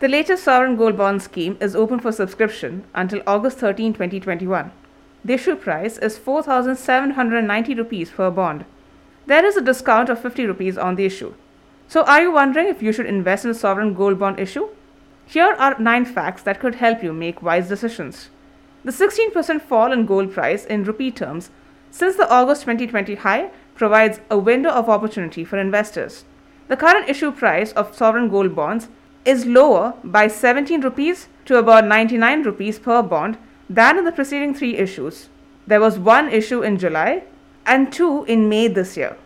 The latest sovereign gold bond scheme is open for subscription until August 13, 2021. The issue price is 4,790 rupees per bond. There is a discount of 50 rupees on the issue. So, are you wondering if you should invest in a sovereign gold bond issue? Here are 9 facts that could help you make wise decisions. The 16% fall in gold price in rupee terms since the August 2020 high provides a window of opportunity for investors. The current issue price of sovereign gold bonds is lower by 17 rupees to about 99 rupees per bond than in the preceding three issues. There was one issue in July and two in May this year.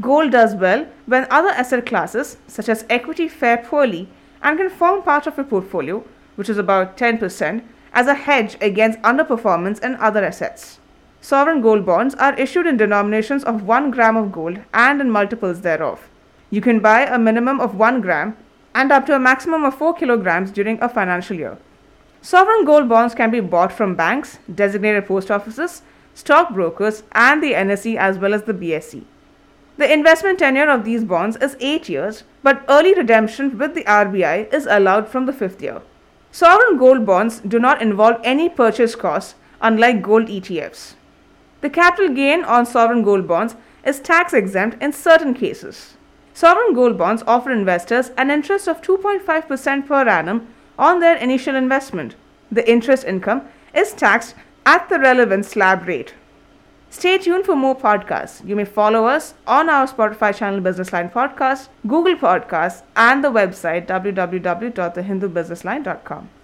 Gold does well when other asset classes, such as equity, fare poorly and can form part of your portfolio, which is about 10%, as a hedge against underperformance in other assets. Sovereign gold bonds are issued in denominations of 1 gram of gold and in multiples thereof. You can buy a minimum of 1 gram and up to a maximum of 4 kilograms during a financial year. Sovereign gold bonds can be bought from banks, designated post offices, stockbrokers, and the NSE as well as the BSE. The investment tenure of these bonds is 8 years, but early redemption with the RBI is allowed from the 5th year. Sovereign gold bonds do not involve any purchase costs, unlike gold ETFs. The capital gain on sovereign gold bonds is tax exempt in certain cases. Sovereign gold bonds offer investors an interest of 2.5% per annum on their initial investment. The interest income is taxed at the relevant slab rate. Stay tuned for more podcasts. You may follow us on our Spotify channel Business Line Podcast, Google Podcasts, and the website www.thehindubusinessline.com.